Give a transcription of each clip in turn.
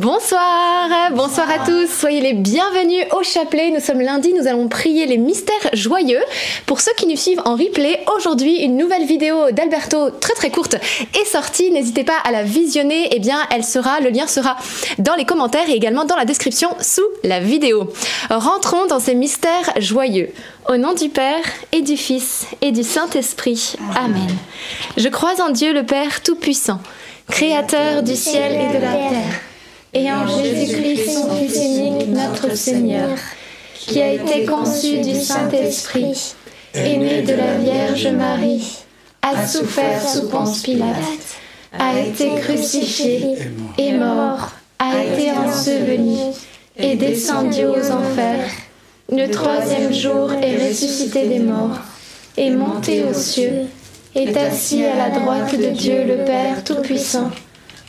Bonsoir, bonsoir à tous, soyez les bienvenus au chapelet. Nous sommes lundi, nous allons prier les mystères joyeux. Pour ceux qui nous suivent en replay, aujourd'hui une nouvelle vidéo d'Alberto très très courte est sortie. N'hésitez pas à la visionner, et eh bien elle sera, le lien sera dans les commentaires et également dans la description sous la vidéo. Rentrons dans ces mystères joyeux. Au nom du Père et du Fils et du Saint-Esprit. Amen. Je crois en Dieu le Père Tout-Puissant, Créateur du ciel et de la terre et en Jésus-Christ, son Fils unique, notre Seigneur, qui a été conçu du Saint-Esprit, est né de la Vierge Marie, a souffert sous Ponce Pilate, a été crucifié et mort, a été enseveli et descendu aux enfers. Le troisième jour est ressuscité des morts, est monté aux cieux, est assis à la droite de Dieu le Père Tout-Puissant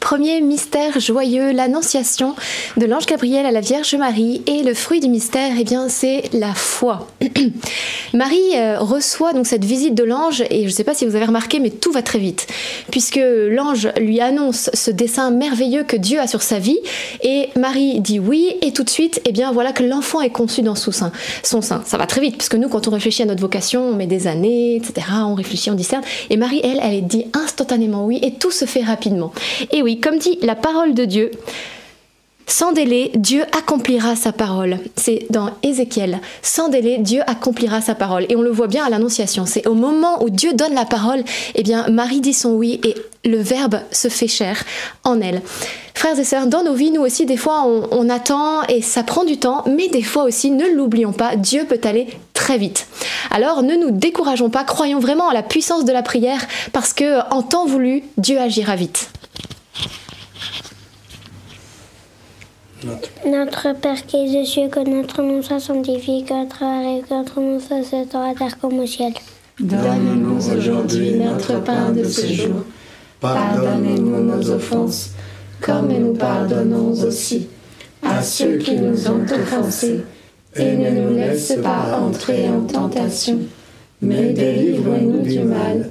Premier mystère joyeux, l'annonciation de l'ange Gabriel à la Vierge Marie. Et le fruit du mystère, eh bien, c'est la foi. Marie euh, reçoit donc cette visite de l'ange, et je ne sais pas si vous avez remarqué, mais tout va très vite, puisque l'ange lui annonce ce dessein merveilleux que Dieu a sur sa vie, et Marie dit oui, et tout de suite, eh bien, voilà que l'enfant est conçu dans son sein. Son sein. Ça va très vite, puisque nous, quand on réfléchit à notre vocation, on met des années, etc. On réfléchit, on discerne. Et Marie, elle, elle dit instantanément oui, et tout se fait rapidement. Et oui, comme dit la parole de Dieu, sans délai, Dieu accomplira sa parole. C'est dans Ézéchiel. Sans délai, Dieu accomplira sa parole. Et on le voit bien à l'Annonciation. C'est au moment où Dieu donne la parole, eh bien, Marie dit son oui et le Verbe se fait chair en elle. Frères et sœurs, dans nos vies, nous aussi, des fois, on, on attend et ça prend du temps, mais des fois aussi, ne l'oublions pas, Dieu peut aller très vite. Alors, ne nous décourageons pas, croyons vraiment à la puissance de la prière, parce que en temps voulu, Dieu agira vite. Notre Père qui es aux cieux, que notre nom soit sanctifié, que notre règne, que notre nom soit sur la terre comme au ciel. Donne-nous aujourd'hui notre pain de ce jour. Pardonnez-nous nos offenses, comme nous pardonnons aussi à ceux qui nous ont offensés. Et ne nous laisse pas entrer en tentation mais délivre-nous du mal.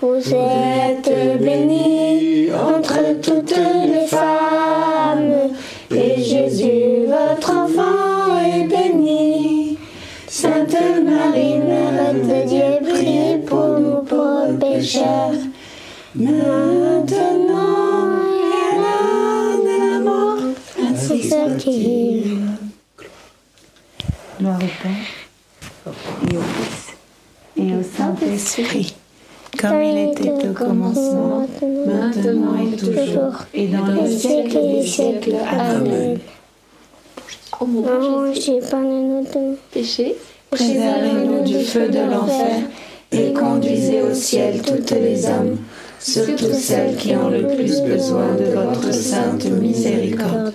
Vous êtes bénie entre toutes les femmes, Et Jésus, votre enfant, est béni. Sainte Marie, Mère de Dieu, priez pour nous pauvres pécheurs, maintenant et à l'heure de la mort. c'est ça qui Gloire au Père et au Fils et au Saint-Esprit, comme il était au commencement, maintenant et toujours, et dans les siècles des siècles. Amen. Ô mon bon Non, Jésus, j'ai pas de notre péché, Préservez-nous du feu de l'enfer et conduisez au ciel toutes les âmes, surtout celles qui ont le plus besoin de votre sainte miséricorde.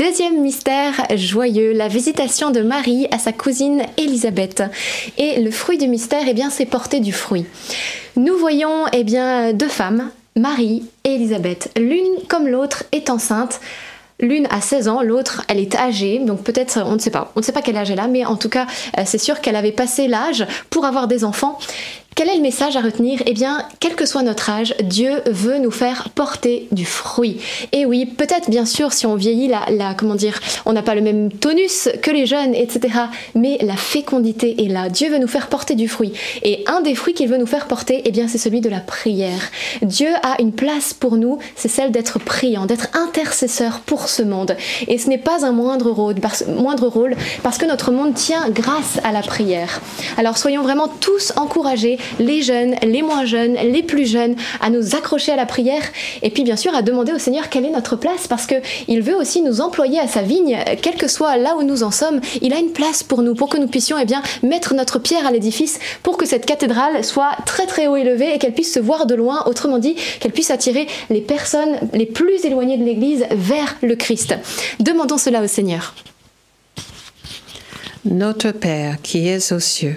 Deuxième mystère joyeux, la visitation de Marie à sa cousine Élisabeth. Et le fruit du mystère, eh bien, c'est porter du fruit. Nous voyons, eh bien, deux femmes, Marie et Élisabeth. L'une comme l'autre est enceinte. L'une a 16 ans, l'autre elle est âgée, donc peut-être on ne sait pas, on ne sait pas quel âge elle a, mais en tout cas euh, c'est sûr qu'elle avait passé l'âge pour avoir des enfants. Quel est le message à retenir? Eh bien, quel que soit notre âge, Dieu veut nous faire porter du fruit. Et oui, peut-être bien sûr, si on vieillit, la, comment dire, on n'a pas le même tonus que les jeunes, etc. Mais la fécondité est là. Dieu veut nous faire porter du fruit. Et un des fruits qu'il veut nous faire porter, eh bien, c'est celui de la prière. Dieu a une place pour nous, c'est celle d'être priant, d'être intercesseur pour ce monde. Et ce n'est pas un moindre rôle, parce, moindre rôle, parce que notre monde tient grâce à la prière. Alors soyons vraiment tous encouragés, les jeunes, les moins jeunes, les plus jeunes, à nous accrocher à la prière et puis bien sûr à demander au Seigneur quelle est notre place parce que il veut aussi nous employer à sa vigne, quel que soit là où nous en sommes, il a une place pour nous, pour que nous puissions eh bien mettre notre pierre à l'édifice, pour que cette cathédrale soit très très haut élevée et qu'elle puisse se voir de loin, autrement dit, qu'elle puisse attirer les personnes les plus éloignées de l'Église vers le Christ. Demandons cela au Seigneur. Notre Père qui es aux cieux,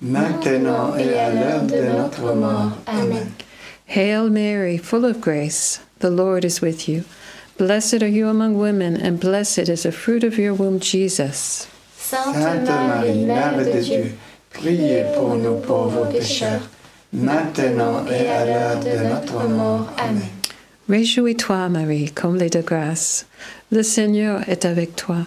maintenant et à l'heure de notre mort. Amen. Hail Mary, full of grace, the Lord is with you. Blessed are you among women, and blessed is the fruit of your womb, Jesus. Sainte Marie, Mère de Dieu, priez pour nous pauvres pécheurs, maintenant et à l'heure de notre mort. Amen. Réjouis-toi, Marie, comblée de grâce. Le Seigneur est avec toi.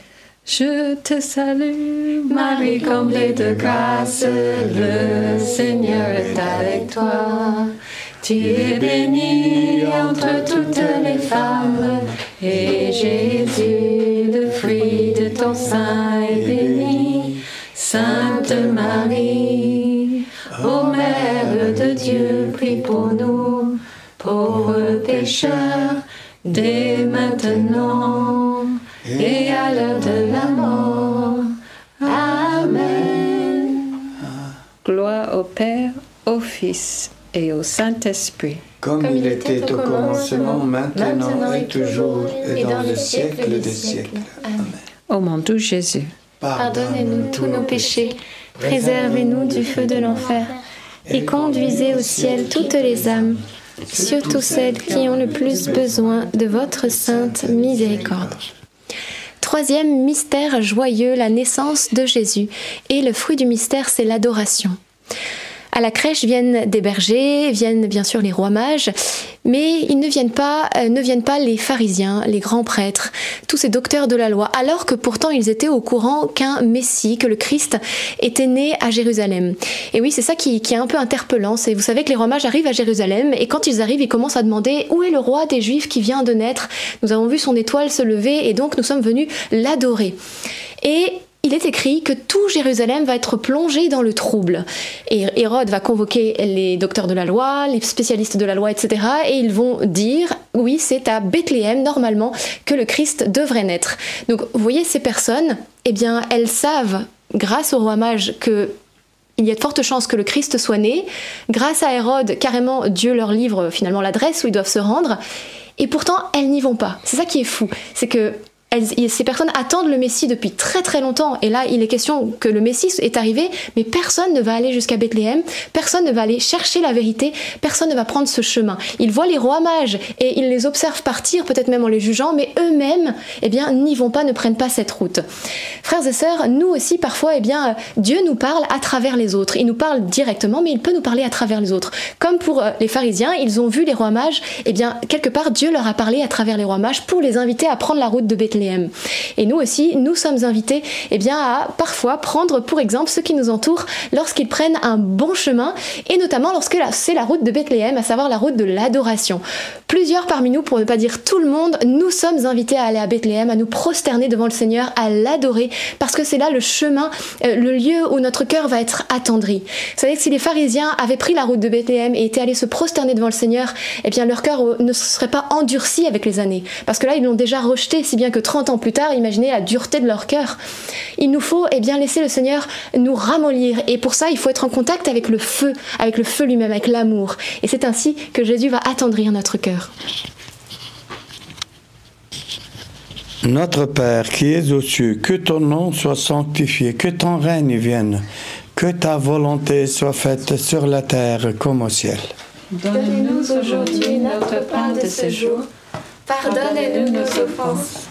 Je te salue, Marie comblée de grâce, le Seigneur est avec toi. Tu es bénie entre toutes les femmes, et Jésus, le fruit de ton sein, est béni. Sainte Marie, ô Mère de Dieu, prie pour nous, pauvres pécheurs, dès maintenant et à l'heure de la mort. Amen. Gloire au Père, au Fils et au Saint-Esprit. Comme, il était au commencement, maintenant, et toujours, et dans le siècle des siècles. Amen. Ô mon doux Jésus, Pardonnez-nous tous nos péchés, préservez-nous du feu de l'enfer, et conduisez au ciel toutes les âmes, surtout celles qui ont le plus besoin de votre sainte miséricorde. Troisième mystère joyeux, la naissance de Jésus. Et le fruit du mystère, c'est l'adoration. À la crèche viennent des bergers, viennent bien sûr les rois mages, mais ils ne viennent pas, euh, ne viennent pas les pharisiens, les grands prêtres, tous ces docteurs de la loi, alors que pourtant ils étaient au courant qu'un Messie, que le Christ était né à Jérusalem. Et oui, c'est ça qui, est un peu interpellant. C'est, vous savez que les rois mages arrivent à Jérusalem et quand ils arrivent, ils commencent à demander où est le roi des Juifs qui vient de naître? Nous avons vu son étoile se lever et donc nous sommes venus l'adorer. Et il est écrit que tout Jérusalem va être plongé dans le trouble. Et Hérode va convoquer les docteurs de la loi, les spécialistes de la loi, etc. Et ils vont dire, oui, c'est à Bethléem, normalement, que le Christ devrait naître. Donc, vous voyez, ces personnes, eh bien, elles savent, grâce au roi mage, que il y a de fortes chances que le Christ soit né. Grâce à Hérode, carrément, Dieu leur livre finalement l'adresse où ils doivent se rendre. Et pourtant, elles n'y vont pas. C'est ça qui est fou. C'est que ces personnes attendent le Messie depuis très très longtemps. Et là, il est question que le Messie est arrivé, mais personne ne va aller jusqu'à Bethléem, personne ne va aller chercher la vérité, personne ne va prendre ce chemin. Ils voient les rois mages et ils les observent partir, peut-être même en les jugeant, mais eux-mêmes, eh bien, n'y vont pas, ne prennent pas cette route. Frères et sœurs, nous aussi, parfois, eh bien, Dieu nous parle à travers les autres. Il nous parle directement, mais il peut nous parler à travers les autres. Comme pour euh, les pharisiens, ils ont vu les rois mages, eh bien, quelque part, Dieu leur a parlé à travers les rois mages pour les inviter à prendre la route de Bethléem. Et nous aussi, nous sommes invités eh bien, à parfois prendre pour exemple ceux qui nous entourent lorsqu'ils prennent un bon chemin, et notamment lorsque c'est la route de Bethléem, à savoir la route de l'adoration. Plusieurs parmi nous, pour ne pas dire tout le monde, nous sommes invités à aller à Bethléem, à nous prosterner devant le Seigneur, à l'adorer, parce que c'est là le chemin, euh, le lieu où notre cœur va être attendri. Vous savez que si les pharisiens avaient pris la route de Bethléem et étaient allés se prosterner devant le Seigneur, eh bien leur cœur ne se serait pas endurci avec les années. Parce que là, ils l'ont déjà rejeté, si bien que 30 ans plus tard, imaginez la dureté de leur cœur. Il nous faut eh bien laisser le Seigneur nous ramollir. Et pour ça, il faut être en contact avec le feu, avec le feu lui-même, avec l'amour. Et c'est ainsi que Jésus va attendrir notre cœur. Notre Père qui es aux cieux, que ton nom soit sanctifié, que ton règne vienne, que ta volonté soit faite sur la terre comme au ciel. Donne-nous aujourd'hui notre pain de ce jour. Pardonnez-nous nos offenses,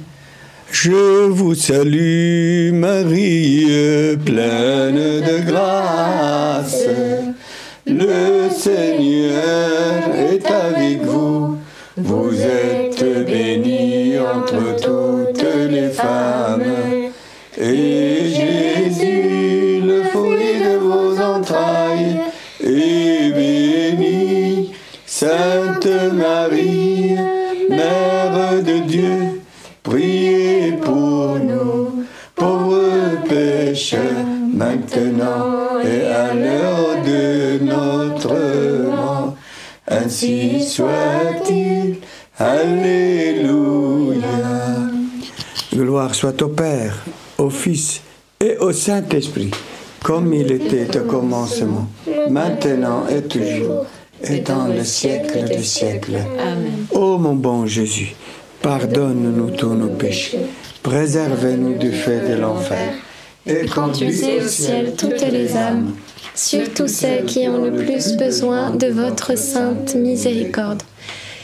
Je vous salue Marie, pleine de grâce. Le Seigneur est avec vous. Vous êtes bénie Alléluia. Gloire soit au Père, au Fils et au Saint-Esprit, comme il était au commencement, maintenant et toujours, et dans le siècle des siècles. Amen. Ô mon bon Jésus, pardonne-nous tous nos péchés, préservez-nous du feu de l'enfer, et conduisez au ciel toutes les âmes, surtout celles qui ont le plus besoin de votre sainte miséricorde.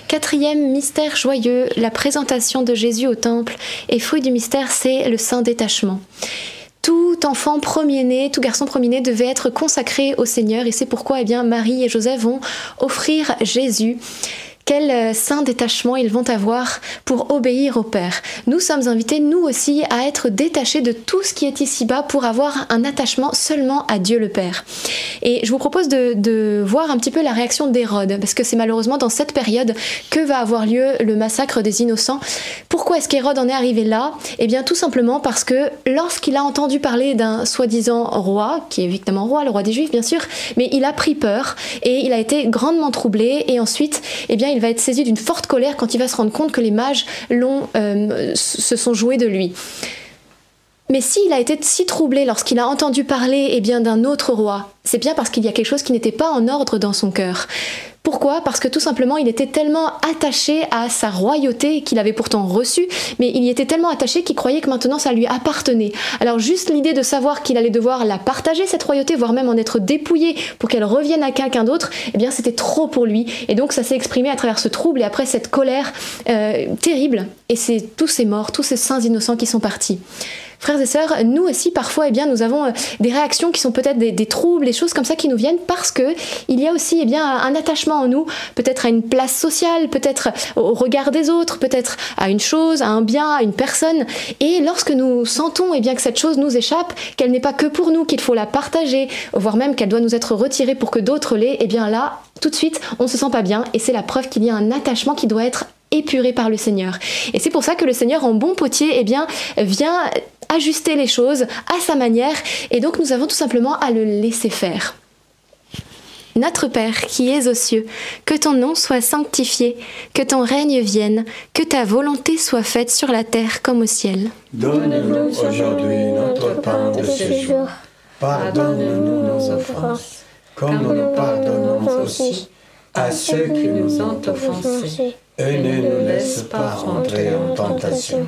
Quatrième mystère joyeux, la présentation de Jésus au temple. Et fruit du mystère, c'est le saint détachement. Tout enfant premier-né, tout garçon premier-né devait être consacré au Seigneur. Et c'est pourquoi eh bien, Marie et Joseph vont offrir Jésus quel euh, saint détachement ils vont avoir pour obéir au Père. Nous sommes invités, nous aussi, à être détachés de tout ce qui est ici-bas pour avoir un attachement seulement à Dieu le Père. Et je vous propose de, voir un petit peu la réaction d'Hérode, parce que c'est malheureusement dans cette période que va avoir lieu le massacre des innocents. Pourquoi est-ce qu'Hérode en est arrivé là? Eh bien tout simplement parce que lorsqu'il a entendu parler d'un soi-disant roi, qui est évidemment roi, le roi des Juifs bien sûr, mais il a pris peur et il a été grandement troublé et ensuite, eh bien, il va être saisi d'une forte colère quand il va se rendre compte que les mages euh, se sont joués de lui. Mais s'il a été si troublé lorsqu'il a entendu parler eh bien, d'un autre roi, c'est bien parce qu'il y a quelque chose qui n'était pas en ordre dans son cœur. Pourquoi? Parce que tout simplement, il était tellement attaché à sa royauté qu'il avait pourtant reçue, mais il y était tellement attaché qu'il croyait que maintenant ça lui appartenait. Alors juste l'idée de savoir qu'il allait devoir la partager, cette royauté, voire même en être dépouillé pour qu'elle revienne à quelqu'un d'autre, eh bien c'était trop pour lui. Et donc ça s'est exprimé à travers ce trouble et après cette colère euh, terrible. Et c'est tous ces morts, tous ces saints innocents qui sont partis. Frères et sœurs, nous aussi parfois, eh bien, nous avons euh, des réactions qui sont peut-être des, troubles, des choses comme ça qui nous viennent parce que il y a aussi eh bien, un attachement en nous, peut-être à une place sociale, peut-être au regard des autres, peut-être à une chose, à un bien, à une personne. Et lorsque nous sentons eh bien, que cette chose nous échappe, qu'elle n'est pas que pour nous, qu'il faut la partager, voire même qu'elle doit nous être retirée pour que d'autres l'aient, eh bien là, tout de suite, on se sent pas bien et c'est la preuve qu'il y a un attachement qui doit être épuré par le Seigneur. Et c'est pour ça que le Seigneur, en bon potier, eh bien, vient ajuster les choses à sa manière, et donc nous avons tout simplement à le laisser faire. Notre Père qui es aux cieux, que ton nom soit sanctifié, que ton règne vienne, que ta volonté soit faite sur la terre comme au ciel. Donne-nous aujourd'hui notre pain de ce jour. Pardonne-nous nos offenses, comme nous pardonnons aussi à ceux qui nous ont offensés. Et ne nous laisse pas entrer en tentation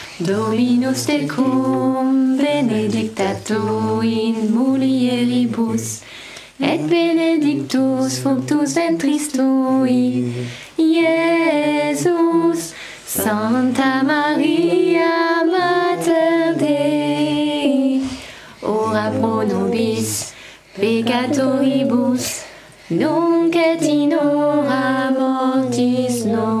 Dominus tecum, benedicta tu in mulieribus, et benedictus fructus ventris tui, Iesus. Santa Maria, Mater Dei, ora pro nobis peccatoribus, nunc et in hora mortis nostrae.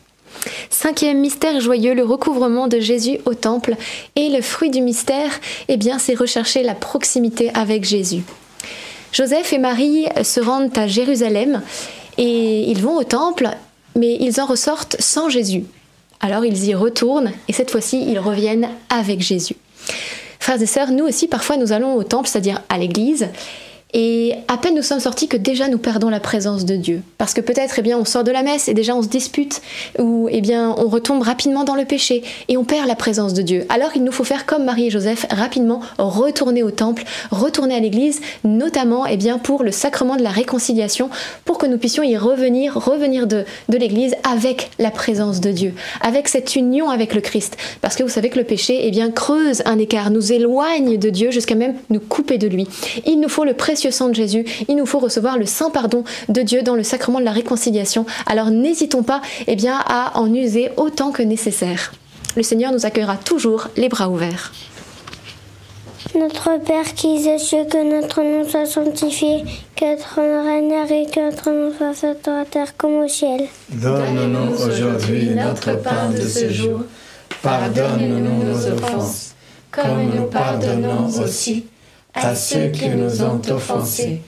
Cinquième mystère joyeux, le recouvrement de Jésus au temple. Et le fruit du mystère, eh bien, c'est rechercher la proximité avec Jésus. Joseph et Marie se rendent à Jérusalem et ils vont au temple, mais ils en ressortent sans Jésus. Alors ils y retournent et cette fois-ci, ils reviennent avec Jésus. Frères et sœurs, nous aussi, parfois, nous allons au temple, c'est-à-dire à l'église, et à peine nous sommes sortis que déjà nous perdons la présence de Dieu. Parce que peut-être, eh bien, on sort de la messe et déjà on se dispute, ou eh bien, on retombe rapidement dans le péché et on perd la présence de Dieu. Alors il nous faut faire comme Marie et Joseph, rapidement retourner au temple, retourner à l'église, notamment, eh bien, pour le sacrement de la réconciliation, pour que nous puissions y revenir, revenir de, de l'église avec la présence de Dieu, avec cette union avec le Christ. Parce que vous savez que le péché, eh bien, creuse un écart, nous éloigne de Dieu jusqu'à même nous couper de lui. Il nous faut le précieux sang de Jésus, il nous faut recevoir le saint pardon de Dieu dans le sacrement de la réconciliation. Alors n'hésitons pas eh bien, à en user autant que nécessaire. Le Seigneur nous accueillera toujours les bras ouverts. Notre Père qui es aux cieux, que notre nom soit sanctifié, que ton règne arrive, que notre nom soit fait sur la terre comme au ciel. Donne-nous aujourd'hui notre pain de ce jour. Pardonne-nous nos offenses, comme nous pardonnons aussi à ceux qui nous ont offensés.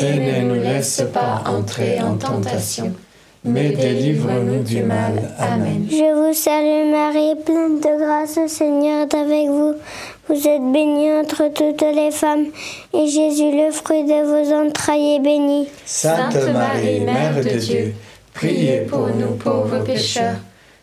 Et ne nous laisse pas entrer en tentation, mais délivre-nous du mal. Amen. Je vous salue Marie, pleine de grâce, le Seigneur est avec vous. Vous êtes bénie entre toutes les femmes, et Jésus, le fruit de vos entrailles, est béni. Sainte Marie, Mère de Dieu, priez pour nous pauvres pécheurs,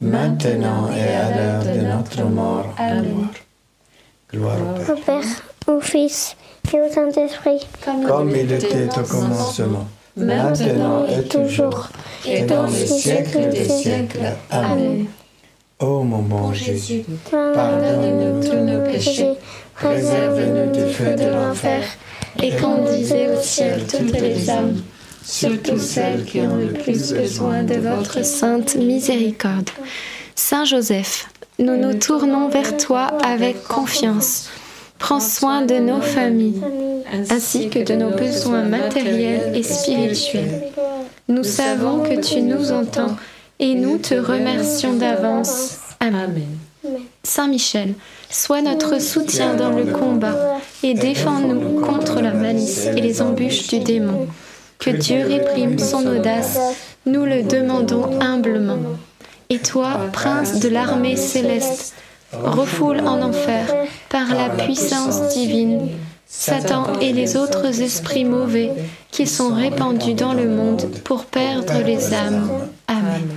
maintenant et à l'heure de notre mort. Amen. Gloire au Père. Au Père, au Fils et au Saint-Esprit. Comme il était au commencement, maintenant et toujours, et dans les siècles des siècles. Amen. Ô mon bon Jésus, pardonne-nous tous nos péchés, préserve-nous du feu de l'enfer, et conduisez au ciel toutes les âmes, surtout celles qui ont le plus besoin de votre sainte miséricorde. Saint Joseph, nous nous tournons vers toi avec confiance. Prends soin de nos familles, ainsi que de nos besoins matériels et spirituels. Nous savons que tu nous entends et nous te remercions d'avance. Amen. Saint Michel, sois notre soutien dans le combat et défends-nous contre la malice et les embûches du démon. Que Dieu réprime son audace, nous le demandons humblement. Et toi, prince de l'armée céleste, refoule en enfer, par la puissance divine, Satan et les autres esprits mauvais qui sont répandus dans le monde pour perdre les âmes. Amen.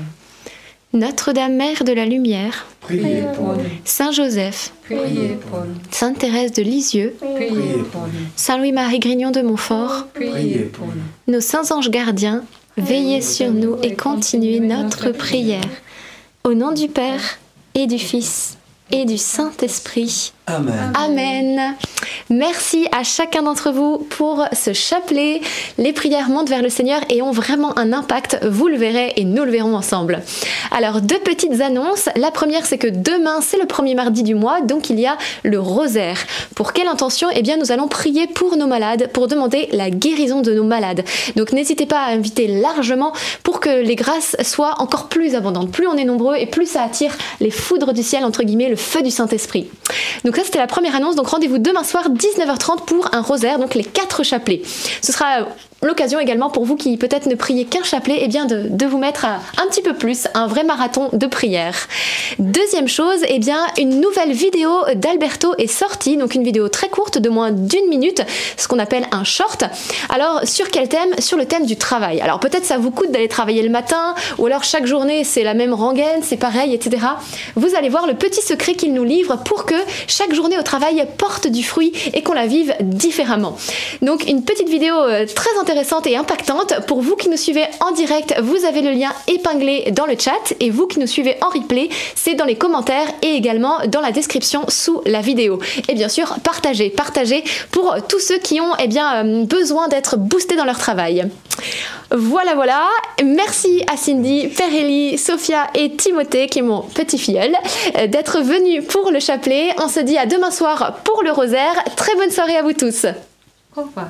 Notre-Dame Mère de la Lumière, priez pour nous, Saint Joseph, Priez pour nous, Sainte Thérèse de Lisieux, priez pour nous, Saint Louis-Marie Grignon de Montfort, priez pour nous. nos saints anges gardiens, veillez sur nous et continuez notre prière. Au nom du Père et du Fils et du Saint-Esprit. Amen. Merci à chacun d'entre vous pour ce chapelet. Les prières montent vers le Seigneur et ont vraiment un impact. Vous le verrez et nous le verrons ensemble. Alors, deux petites annonces. La première, c'est que demain, c'est le premier mardi du mois, donc il y a le rosaire. Pour quelle intention? Eh bien, nous allons prier pour nos malades, pour demander la guérison de nos malades. Donc, n'hésitez pas à inviter largement pour que les grâces soient encore plus abondantes. Plus on est nombreux et plus ça attire les foudres du ciel, entre guillemets, le feu du Saint-Esprit. Donc ça, c'était la première annonce. Donc rendez-vous demain soir, 19h30 pour un rosaire, donc les quatre chapelets. Ce sera l'occasion également pour vous qui peut-être ne priez qu'un chapelet, eh bien de, de vous mettre un petit peu plus, un vrai marathon de prière. Deuxième chose, eh bien une nouvelle vidéo d'Alberto est sortie, donc une vidéo très courte de moins d'une minute, ce qu'on appelle un short. Alors sur quel thème? Sur le thème du travail. Alors peut-être ça vous coûte d'aller travailler le matin, ou alors chaque journée c'est la même rengaine, c'est pareil, etc. Vous allez voir le petit secret qu'il nous livre pour que chaque journée au travail porte du fruit et qu'on la vive différemment. Donc une petite vidéo euh, très intéressante et impactante. Pour vous qui nous suivez en direct, vous avez le lien épinglé dans le chat et vous qui nous suivez en replay, c'est dans les commentaires et également dans la description sous la vidéo. Et bien sûr, partagez, partagez pour tous ceux qui ont eh bien, euh, besoin d'être boostés dans leur travail. Voilà, voilà. Merci à Cindy, Perelli, Sophia et Timothée, qui est mon petit filleul, euh, d'être venus pour le chapelet. On se dit à demain soir pour le rosaire. Très bonne soirée à vous tous. Au revoir.